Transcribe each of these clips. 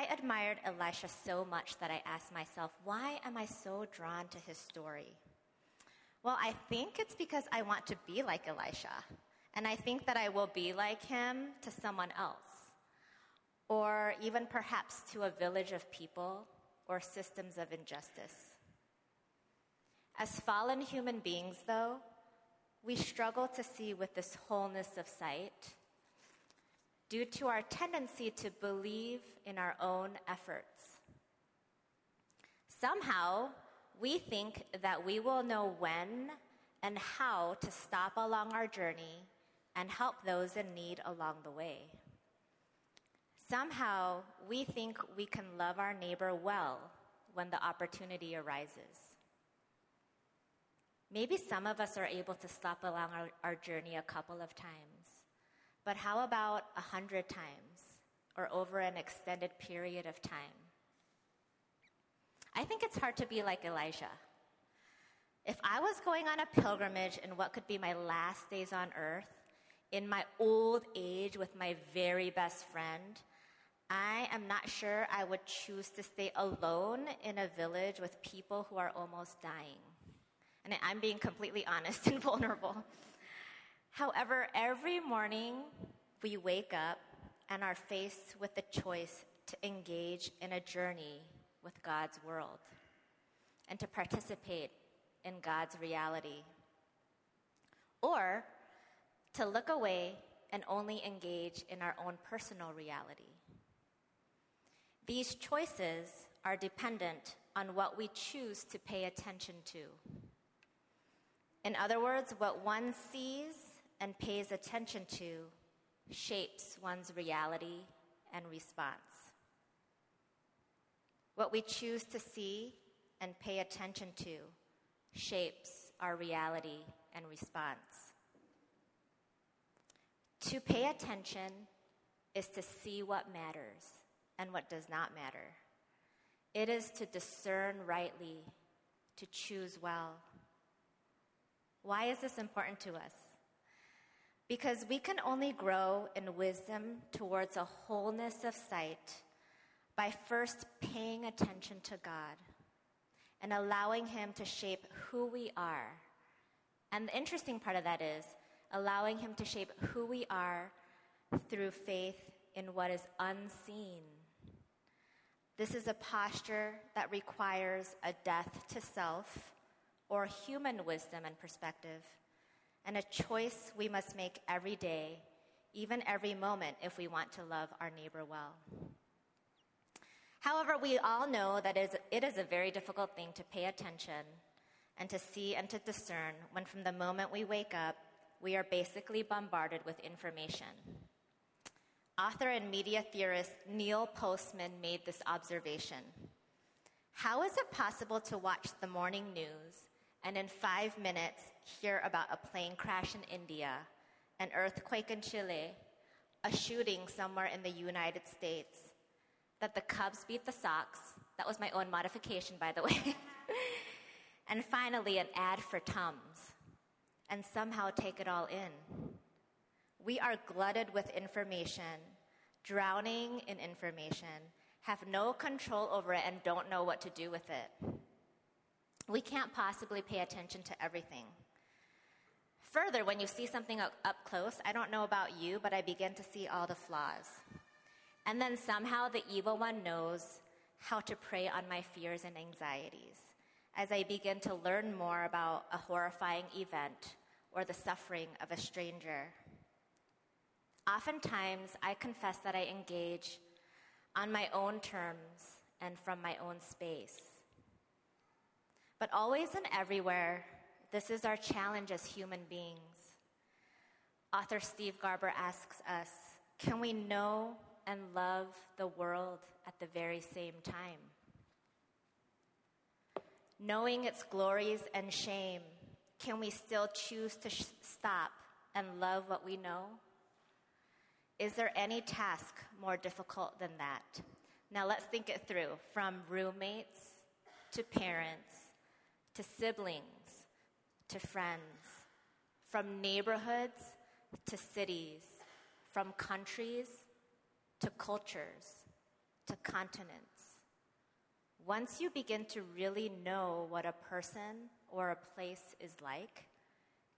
I admired Elisha so much that I asked myself, why am I so drawn to his story? Well, I think it's because I want to be like Elisha. And I think that I will be like him to someone else, or even perhaps to a village of people or systems of injustice. As fallen human beings, though, we struggle to see with this wholeness of sight due to our tendency to believe in our own efforts. Somehow, we think that we will know when and how to stop along our journey and help those in need along the way. Somehow, we think we can love our neighbor well when the opportunity arises. Maybe some of us are able to stop along our, our journey a couple of times, but how about a hundred times or over an extended period of time? I think it's hard to be like Elijah. If I was going on a pilgrimage in what could be my last days on earth, in my old age with my very best friend, I am not sure I would choose to stay alone in a village with people who are almost dying. And I'm being completely honest and vulnerable. However, every morning we wake up and are faced with the choice to engage in a journey with God's world and to participate in God's reality. Or to look away and only engage in our own personal reality. These choices are dependent on what we choose to pay attention to. In other words, what one sees and pays attention to shapes one's reality and response. What we choose to see and pay attention to shapes our reality and response. To pay attention is to see what matters and what does not matter. It is to discern rightly, to choose well. Why is this important to us? Because we can only grow in wisdom towards a wholeness of sight by first paying attention to God and allowing Him to shape who we are. And the interesting part of that is allowing Him to shape who we are through faith in what is unseen. This is a posture that requires a death to self or human wisdom and perspective, and a choice we must make every day, even every moment, if we want to love our neighbor well. However, we all know that it is a very difficult thing to pay attention and to see and to discern when, from the moment we wake up, we are basically bombarded with information. Author and media theorist Neil Postman made this observation How is it possible to watch the morning news and in five minutes hear about a plane crash in India, an earthquake in Chile, a shooting somewhere in the United States, that the Cubs beat the Sox? That was my own modification, by the way. and finally, an ad for Tums, and somehow take it all in. We are glutted with information, drowning in information, have no control over it, and don't know what to do with it. We can't possibly pay attention to everything. Further, when you see something up, close, I don't know about you, but I begin to see all the flaws. And then somehow the evil one knows how to prey on my fears and anxieties as I begin to learn more about a horrifying event or the suffering of a stranger. Oftentimes, I confess that I engage on my own terms and from my own space. But always and everywhere, this is our challenge as human beings. Author Steve Garber asks us can we know and love the world at the very same time? Knowing its glories and shame, can we still choose to sh- stop and love what we know? Is there any task more difficult than that? Now let's think it through from roommates to parents to siblings, to friends, from neighborhoods to cities, from countries to cultures, to continents. Once you begin to really know what a person or a place is like,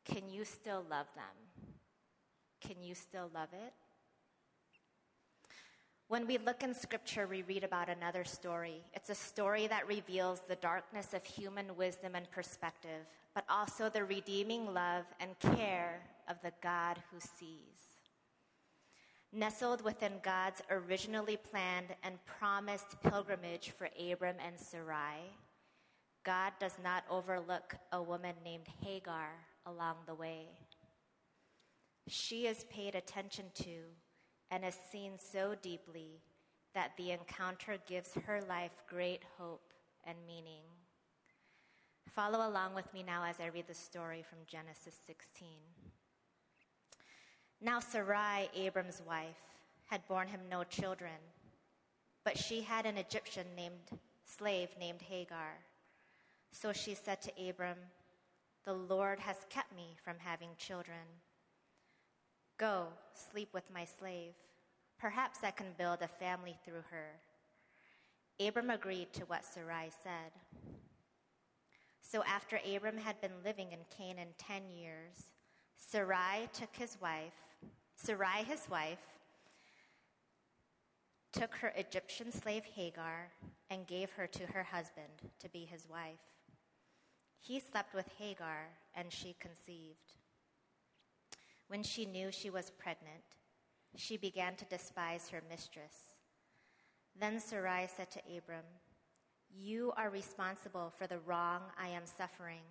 can you still love them? Can you still love it? When we look in scripture, we read about another story. It's a story that reveals the darkness of human wisdom and perspective, but also the redeeming love and care of the God who sees. Nestled within God's originally planned and promised pilgrimage for Abram and Sarai, God does not overlook a woman named Hagar along the way. She is paid attention to and is seen so deeply that the encounter gives her life great hope and meaning. Follow along with me now as I read the story from Genesis 16. Now, Sarai, Abram's wife, had borne him no children, but she had an Egyptian named slave named Hagar. So she said to Abram, The Lord has kept me from having children. Go, sleep with my slave. Perhaps I can build a family through her. Abram agreed to what Sarai said. So after Abram had been living in Canaan ten years, Sarai took his wife, Sarai his wife, took her Egyptian slave Hagar and gave her to her husband to be his wife. He slept with Hagar and she conceived. When she knew she was pregnant, she began to despise her mistress. Then Sarai said to Abram, You are responsible for the wrong I am suffering.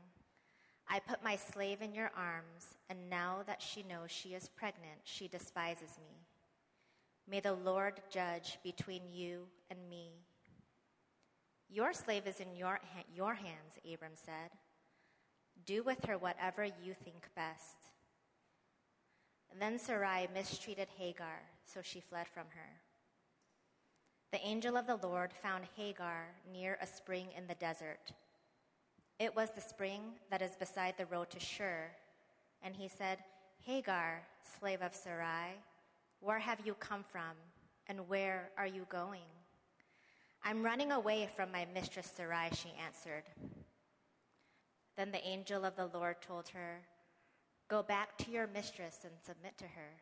I put my slave in your arms, and now that she knows she is pregnant, she despises me. May the Lord judge between you and me. Your slave is in your, ha- your hands, Abram said. Do with her whatever you think best. Then Sarai mistreated Hagar, so she fled from her. The angel of the Lord found Hagar near a spring in the desert. It was the spring that is beside the road to Shur. And he said, Hagar, slave of Sarai, where have you come from, and where are you going? I'm running away from my mistress Sarai, she answered. Then the angel of the Lord told her, Go back to your mistress and submit to her.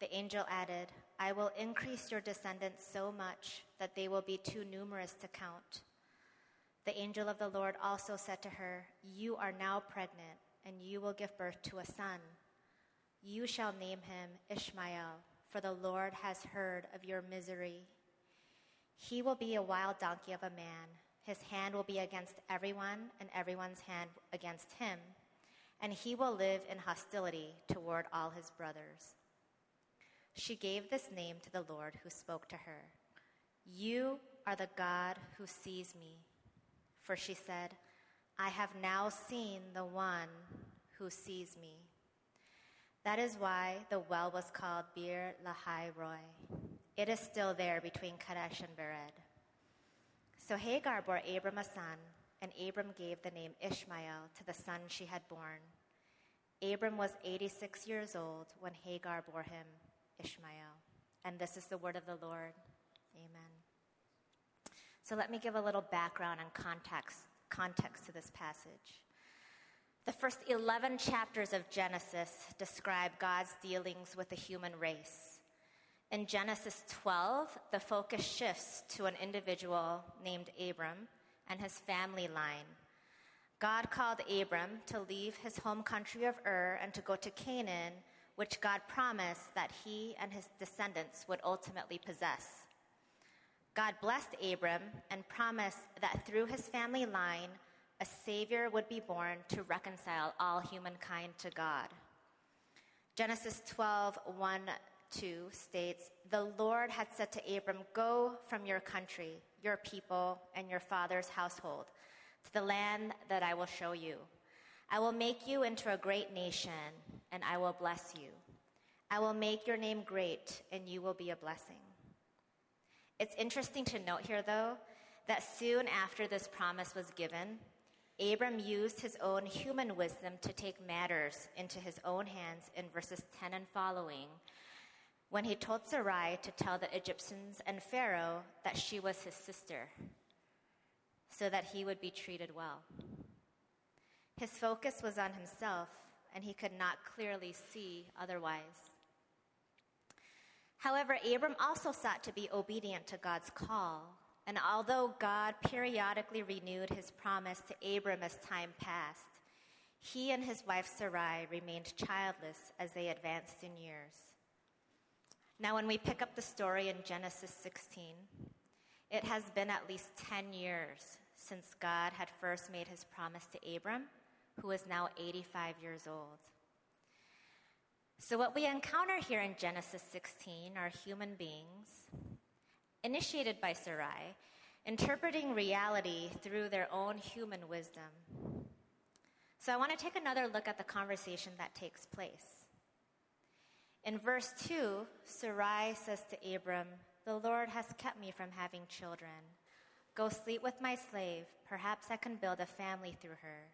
The angel added, I will increase your descendants so much that they will be too numerous to count. The angel of the Lord also said to her, You are now pregnant, and you will give birth to a son. You shall name him Ishmael, for the Lord has heard of your misery. He will be a wild donkey of a man. His hand will be against everyone, and everyone's hand against him and he will live in hostility toward all his brothers. She gave this name to the Lord who spoke to her You are the God who sees me. For she said, I have now seen the one who sees me. That is why the well was called Beer Lahai Roi. It is still there between Kadesh and Bered. So Hagar bore Abram a son and Abram gave the name Ishmael to the son she had born. Abram was 86 years old when Hagar bore him Ishmael. And this is the word of the Lord. Amen. So let me give a little background and context, context to this passage. The first 11 chapters of Genesis describe God's dealings with the human race. In Genesis 12, the focus shifts to an individual named Abram and his family line. God called Abram to leave his home country of Ur and to go to Canaan, which God promised that he and his descendants would ultimately possess. God blessed Abram and promised that through his family line, a Savior would be born to reconcile all humankind to God. Genesis 12, 1 2 states, The Lord had said to Abram, Go from your country your people and your father's household to the land that I will show you. I will make you into a great nation, and I will bless you. I will make your name great, and you will be a blessing. It's interesting to note here, though, that soon after this promise was given, Abram used his own human wisdom to take matters into his own hands in verses 10 and following when he told Sarai to tell the Egyptians and Pharaoh that she was his sister so that he would be treated well. His focus was on himself, and he could not clearly see otherwise. However, Abram also sought to be obedient to God's call, and although God periodically renewed his promise to Abram as time passed, he and his wife Sarai remained childless as they advanced in years. Now, when we pick up the story in Genesis 16, it has been at least 10 years since God had first made his promise to Abram, who is now 85 years old. So, what we encounter here in Genesis 16 are human beings, initiated by Sarai, interpreting reality through their own human wisdom. So, I want to take another look at the conversation that takes place. In verse 2, Sarai says to Abram, The Lord has kept me from having children. Go sleep with my slave. Perhaps I can build a family through her.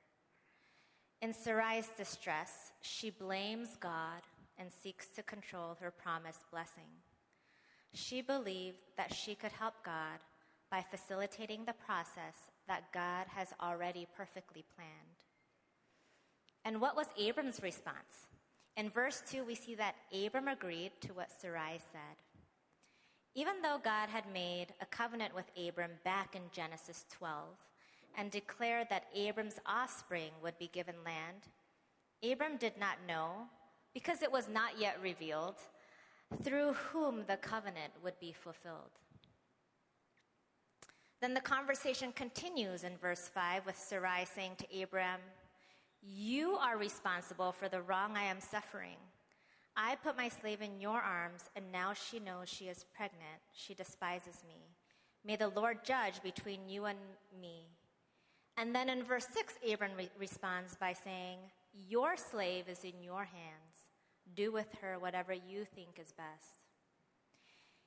In Sarai's distress, she blames God and seeks to control her promised blessing. She believed that she could help God by facilitating the process that God has already perfectly planned. And what was Abram's response? In verse 2, we see that Abram agreed to what Sarai said. Even though God had made a covenant with Abram back in Genesis 12 and declared that Abram's offspring would be given land, Abram did not know, because it was not yet revealed, through whom the covenant would be fulfilled. Then the conversation continues in verse 5 with Sarai saying to Abram, You are responsible for the wrong I am suffering. I put my slave in your arms, and now she knows she is pregnant. She despises me. May the Lord judge between you and me. And then in verse 6, Abram re- responds by saying, Your slave is in your hands. Do with her whatever you think is best.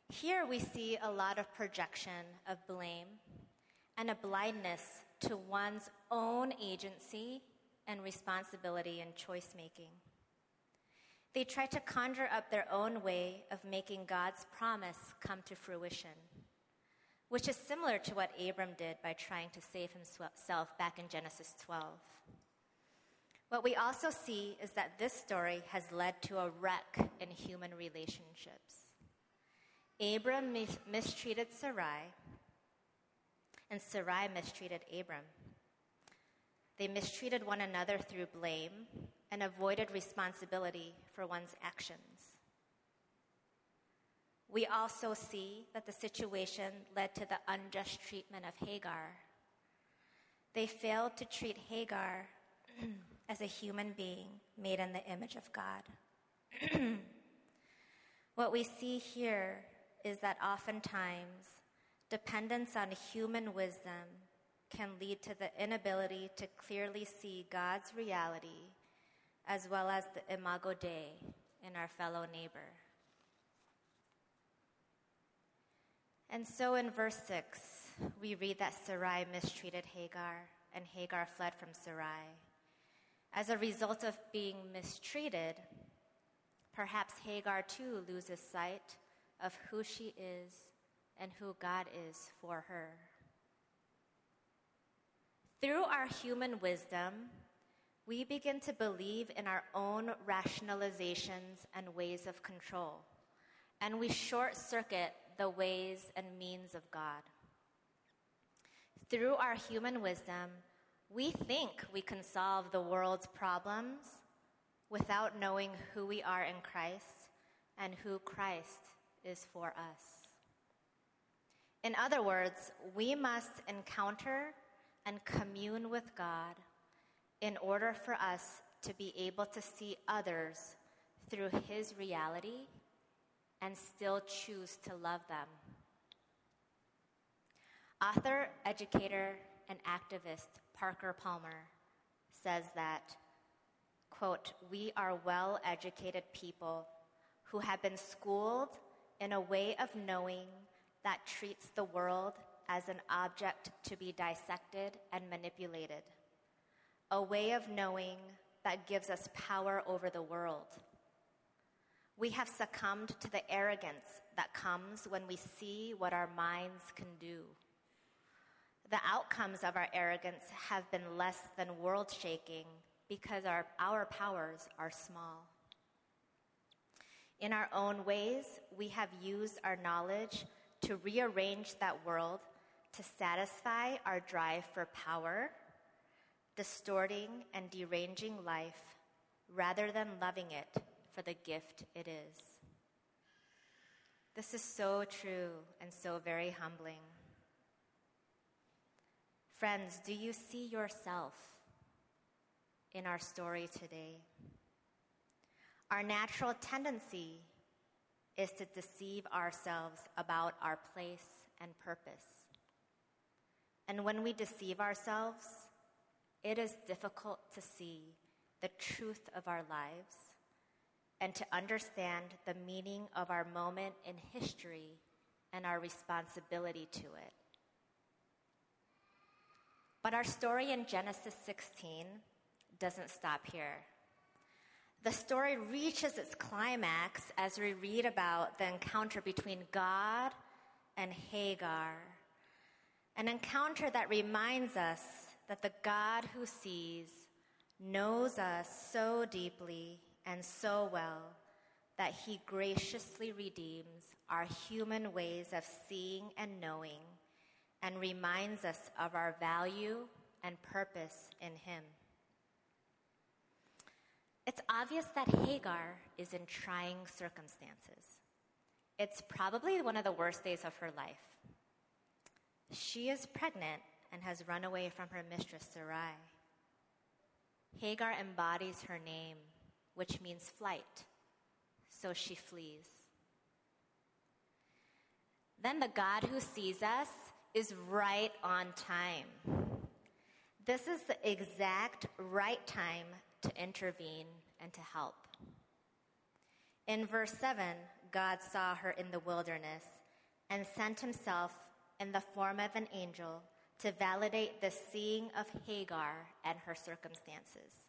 Here we see a lot of projection of blame and a blindness to one's own agency and responsibility in choice making. They try to conjure up their own way of making God's promise come to fruition, which is similar to what Abram did by trying to save himself back in Genesis 12. What we also see is that this story has led to a wreck in human relationships. Abram mis- mistreated Sarai, and Sarai mistreated Abram. They mistreated one another through blame and avoided responsibility for one's actions. We also see that the situation led to the unjust treatment of Hagar. They failed to treat Hagar as a human being made in the image of God. what we see here is that oftentimes dependence on human wisdom can lead to the inability to clearly see God's reality as well as the imago Dei in our fellow neighbor. And so in verse 6, we read that Sarai mistreated Hagar, and Hagar fled from Sarai. As a result of being mistreated, perhaps Hagar too loses sight of who she is and who God is for her. Through our human wisdom, we begin to believe in our own rationalizations and ways of control, and we short circuit the ways and means of God. Through our human wisdom, we think we can solve the world's problems without knowing who we are in Christ and who Christ is for us. In other words, we must encounter and commune with God in order for us to be able to see others through His reality and still choose to love them. Author, educator, and activist Parker Palmer says that, quote, we are well educated people who have been schooled in a way of knowing that treats the world as an object to be dissected and manipulated a way of knowing that gives us power over the world. We have succumbed to the arrogance that comes when we see what our minds can do. The outcomes of our arrogance have been less than world shaking because our, our powers are small. In our own ways, we have used our knowledge to rearrange that world to satisfy our drive for power, distorting and deranging life rather than loving it for the gift it is. This is so true and so very humbling. Friends, do you see yourself in our story today? Our natural tendency is to deceive ourselves about our place and purpose. And when we deceive ourselves, it is difficult to see the truth of our lives and to understand the meaning of our moment in history and our responsibility to it. But our story in Genesis 16 doesn't stop here. The story reaches its climax as we read about the encounter between God and Hagar. An encounter that reminds us that the God who sees knows us so deeply and so well that he graciously redeems our human ways of seeing and knowing and reminds us of our value and purpose in him. It's obvious that Hagar is in trying circumstances. It's probably one of the worst days of her life. She is pregnant and has run away from her mistress Sarai. Hagar embodies her name, which means flight, so she flees. Then the God who sees us is right on time. This is the exact right time to intervene and to help. In verse 7, God saw her in the wilderness and sent himself in the form of an angel to validate the seeing of Hagar and her circumstances.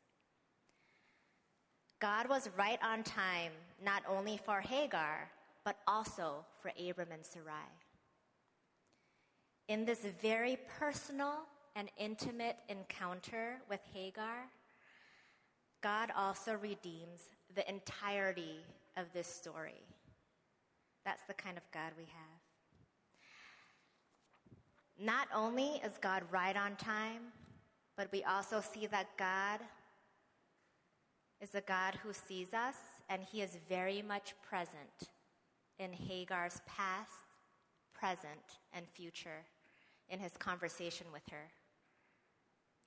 God was right on time, not only for Hagar, but also for Abram and Sarai. In this very personal and intimate encounter with Hagar, God also redeems the entirety of this story. That's the kind of God we have. Not only is God right on time, but we also see that God is a God who sees us and he is very much present in Hagar's past, present, and future in his conversation with her.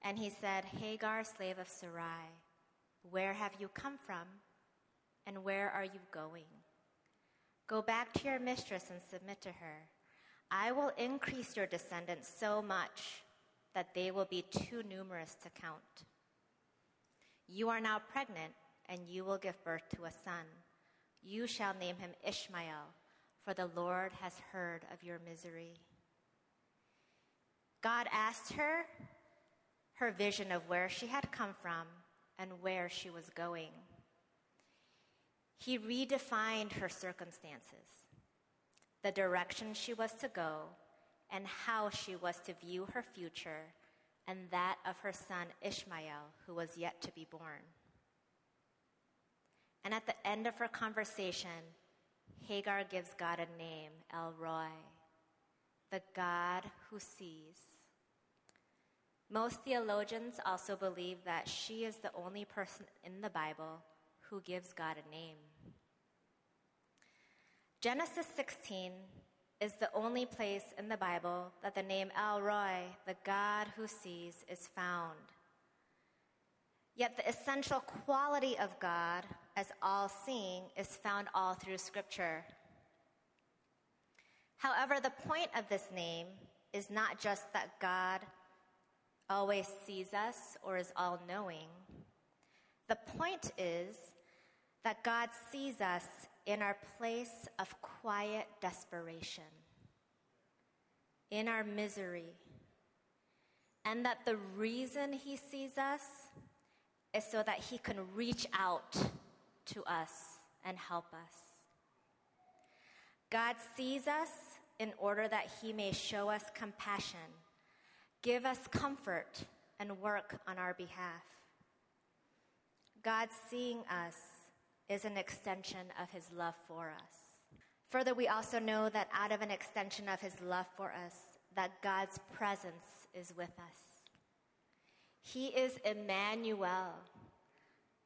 And he said, Hagar, slave of Sarai, where have you come from? And where are you going? Go back to your mistress and submit to her. I will increase your descendants so much that they will be too numerous to count. You are now pregnant, and you will give birth to a son. You shall name him Ishmael, for the Lord has heard of your misery. God asked her her vision of where she had come from and where she was going. He redefined her circumstances, the direction she was to go, and how she was to view her future and that of her son Ishmael, who was yet to be born. And at the end of her conversation, Hagar gives God a name, El Roi, the God who sees. Most theologians also believe that she is the only person in the Bible who gives God a name. Genesis 16 is the only place in the Bible that the name El Roi, the God who sees, is found. Yet the essential quality of God as all seeing is found all through Scripture. However, the point of this name is not just that God always sees us or is all knowing. The point is that God sees us in our place of quiet desperation, in our misery, and that the reason He sees us is so that He can reach out to us and help us. God sees us in order that he may show us compassion, give us comfort, and work on our behalf. God seeing us is an extension of his love for us. Further, we also know that out of an extension of his love for us, that God's presence is with us. He is Emmanuel,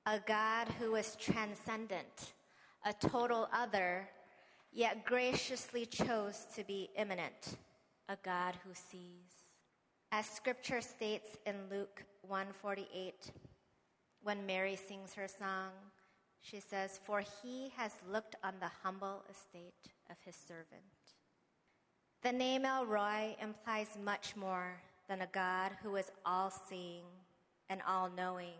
a God who is transcendent, a total other, yet graciously chose to be immanent, a God who sees. As scripture states in Luke 148, when Mary sings her song, she says, For he has looked on the humble estate of his servant. The name El Roi implies much more than a God who is all seeing and all knowing.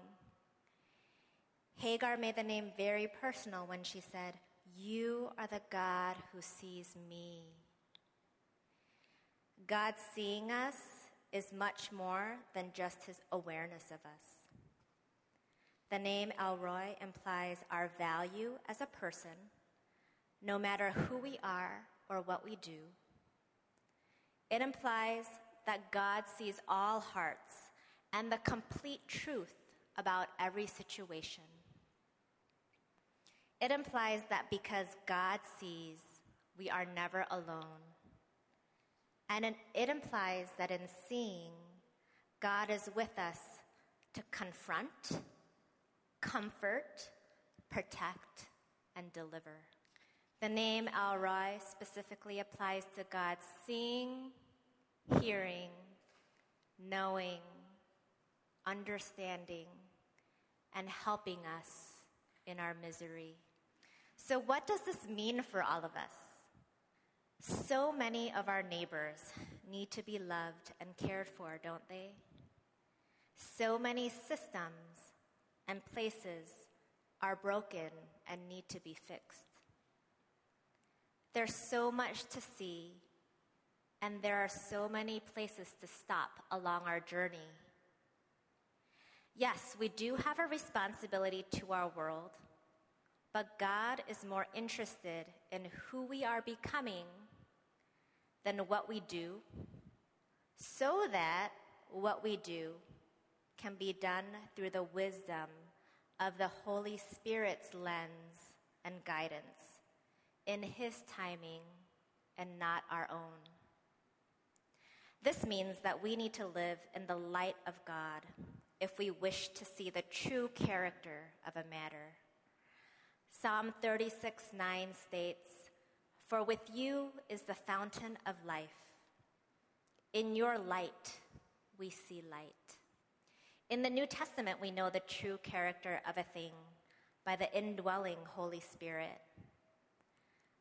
Hagar made the name very personal when she said, You are the God who sees me. God seeing us is much more than just his awareness of us. The name El Roi implies our value as a person, no matter who we are or what we do. It implies that God sees all hearts and the complete truth about every situation. It implies that because God sees, we are never alone. And it implies that in seeing, God is with us to confront, comfort, protect, and deliver. The name El Roi specifically applies to God seeing, hearing, knowing, understanding, and helping us in our misery. So, what does this mean for all of us? So many of our neighbors need to be loved and cared for, don't they? So many systems and places are broken and need to be fixed. There's so much to see, and there are so many places to stop along our journey. Yes, we do have a responsibility to our world, but God is more interested in who we are becoming than what we do, so that what we do can be done through the wisdom of the Holy Spirit's lens and guidance in His timing and not our own. This means that we need to live in the light of God if we wish to see the true character of a matter. Psalm 36 9 states, For with you is the fountain of life. In your light, we see light. In the New Testament, we know the true character of a thing by the indwelling Holy Spirit.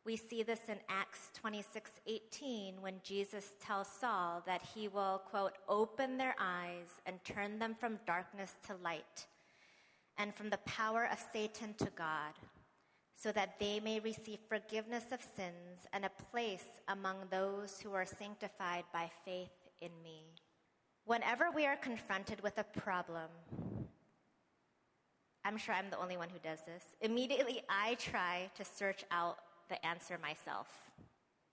We see this in Acts 26 18 when Jesus tells Saul that he will, quote, open their eyes and turn them from darkness to light and from the power of Satan to God, so that they may receive forgiveness of sins and a place among those who are sanctified by faith in me. Whenever we are confronted with a problem, I'm sure I'm the only one who does this. Immediately, I try to search out the answer myself.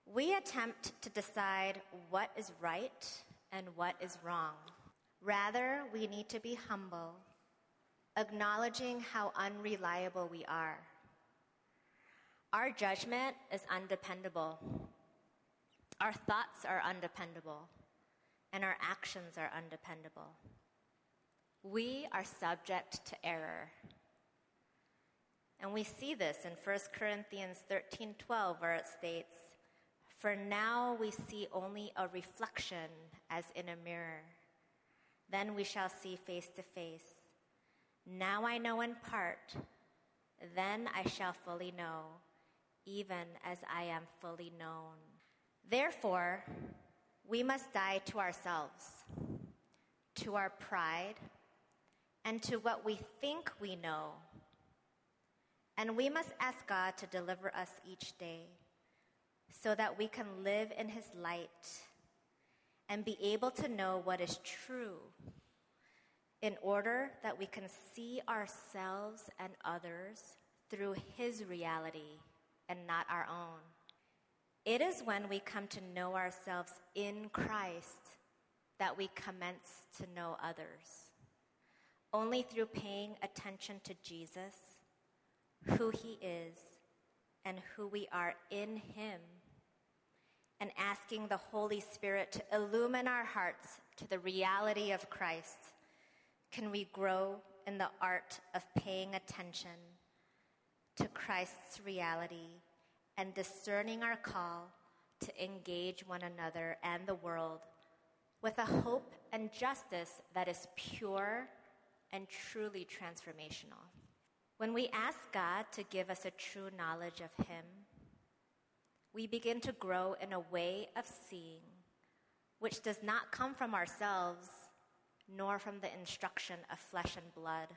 We attempt to decide what is right and what is wrong. Rather, we need to be humble, acknowledging how unreliable we are. Our judgment is undependable. Our thoughts are undependable, and our actions are undependable. We are subject to error. And we see this in 1 Corinthians 13:12 where it states, "For now we see only a reflection as in a mirror. Then we shall see face to face. Now I know in part, then I shall fully know, even as I am fully known." Therefore, we must die to ourselves, to our pride, and to what we think we know and we must ask God to deliver us each day so that we can live in His light and be able to know what is true in order that we can see ourselves and others through His reality and not our own. It is when we come to know ourselves in Christ that we commence to know others. Only through paying attention to Jesus, who He is, and who we are in Him, and asking the Holy Spirit to illumine our hearts to the reality of Christ, can we grow in the art of paying attention to Christ's reality and discerning our call to engage one another and the world with a hope and justice that is pure and truly transformational. When we ask God to give us a true knowledge of Him, we begin to grow in a way of seeing which does not come from ourselves nor from the instruction of flesh and blood,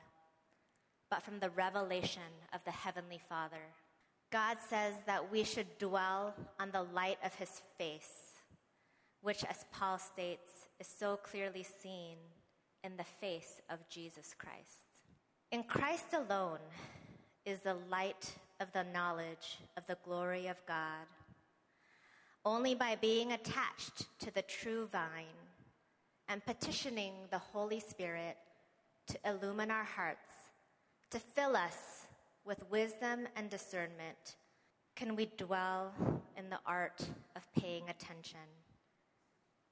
but from the revelation of the Heavenly Father. God says that we should dwell on the light of His face, which, as Paul states, is so clearly seen in the face of Jesus Christ. In Christ alone is the light of the knowledge of the glory of God. Only by being attached to the true vine and petitioning the Holy Spirit to illumine our hearts, to fill us with wisdom and discernment, can we dwell in the art of paying attention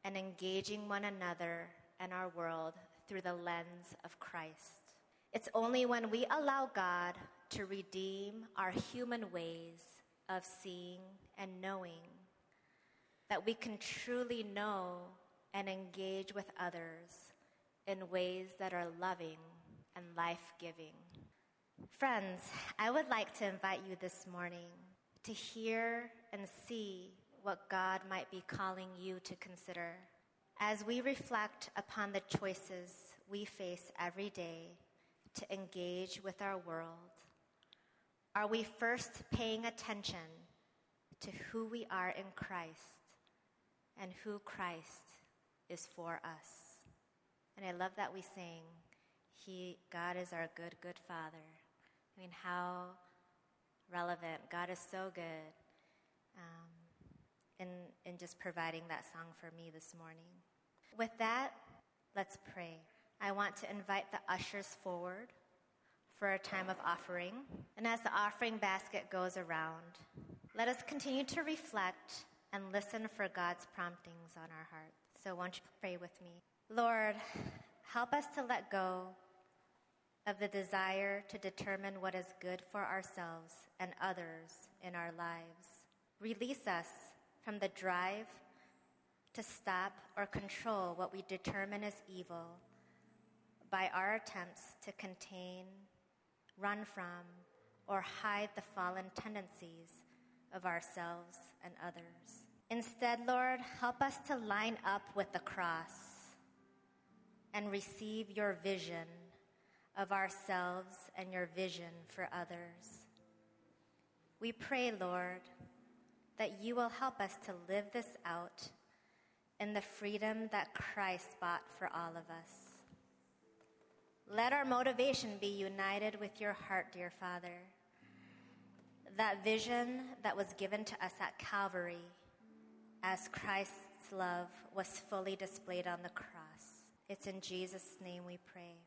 and engaging one another and our world through the lens of Christ. It's only when we allow God to redeem our human ways of seeing and knowing that we can truly know and engage with others in ways that are loving and life giving. Friends, I would like to invite you this morning to hear and see what God might be calling you to consider as we reflect upon the choices we face every day to engage with our world. Are we first paying attention to who we are in Christ and who Christ is for us. And I love that we sing, He, God is our good, good Father. I mean, how relevant. God is so good um, in, in just providing that song for me this morning. With that, let's pray. I want to invite the ushers forward for a time of offering. And as the offering basket goes around, let us continue to reflect and listen for God's promptings on our hearts. So, won't you pray with me? Lord, help us to let go of the desire to determine what is good for ourselves and others in our lives. Release us from the drive to stop or control what we determine as evil by our attempts to contain, run from, or hide the fallen tendencies of ourselves and others. Instead, Lord, help us to line up with the cross and receive your vision of ourselves and your vision for others. We pray, Lord, that you will help us to live this out in the freedom that Christ bought for all of us. Let our motivation be united with your heart, dear Father. That vision that was given to us at Calvary as Christ's love was fully displayed on the cross. It's in Jesus' name we pray.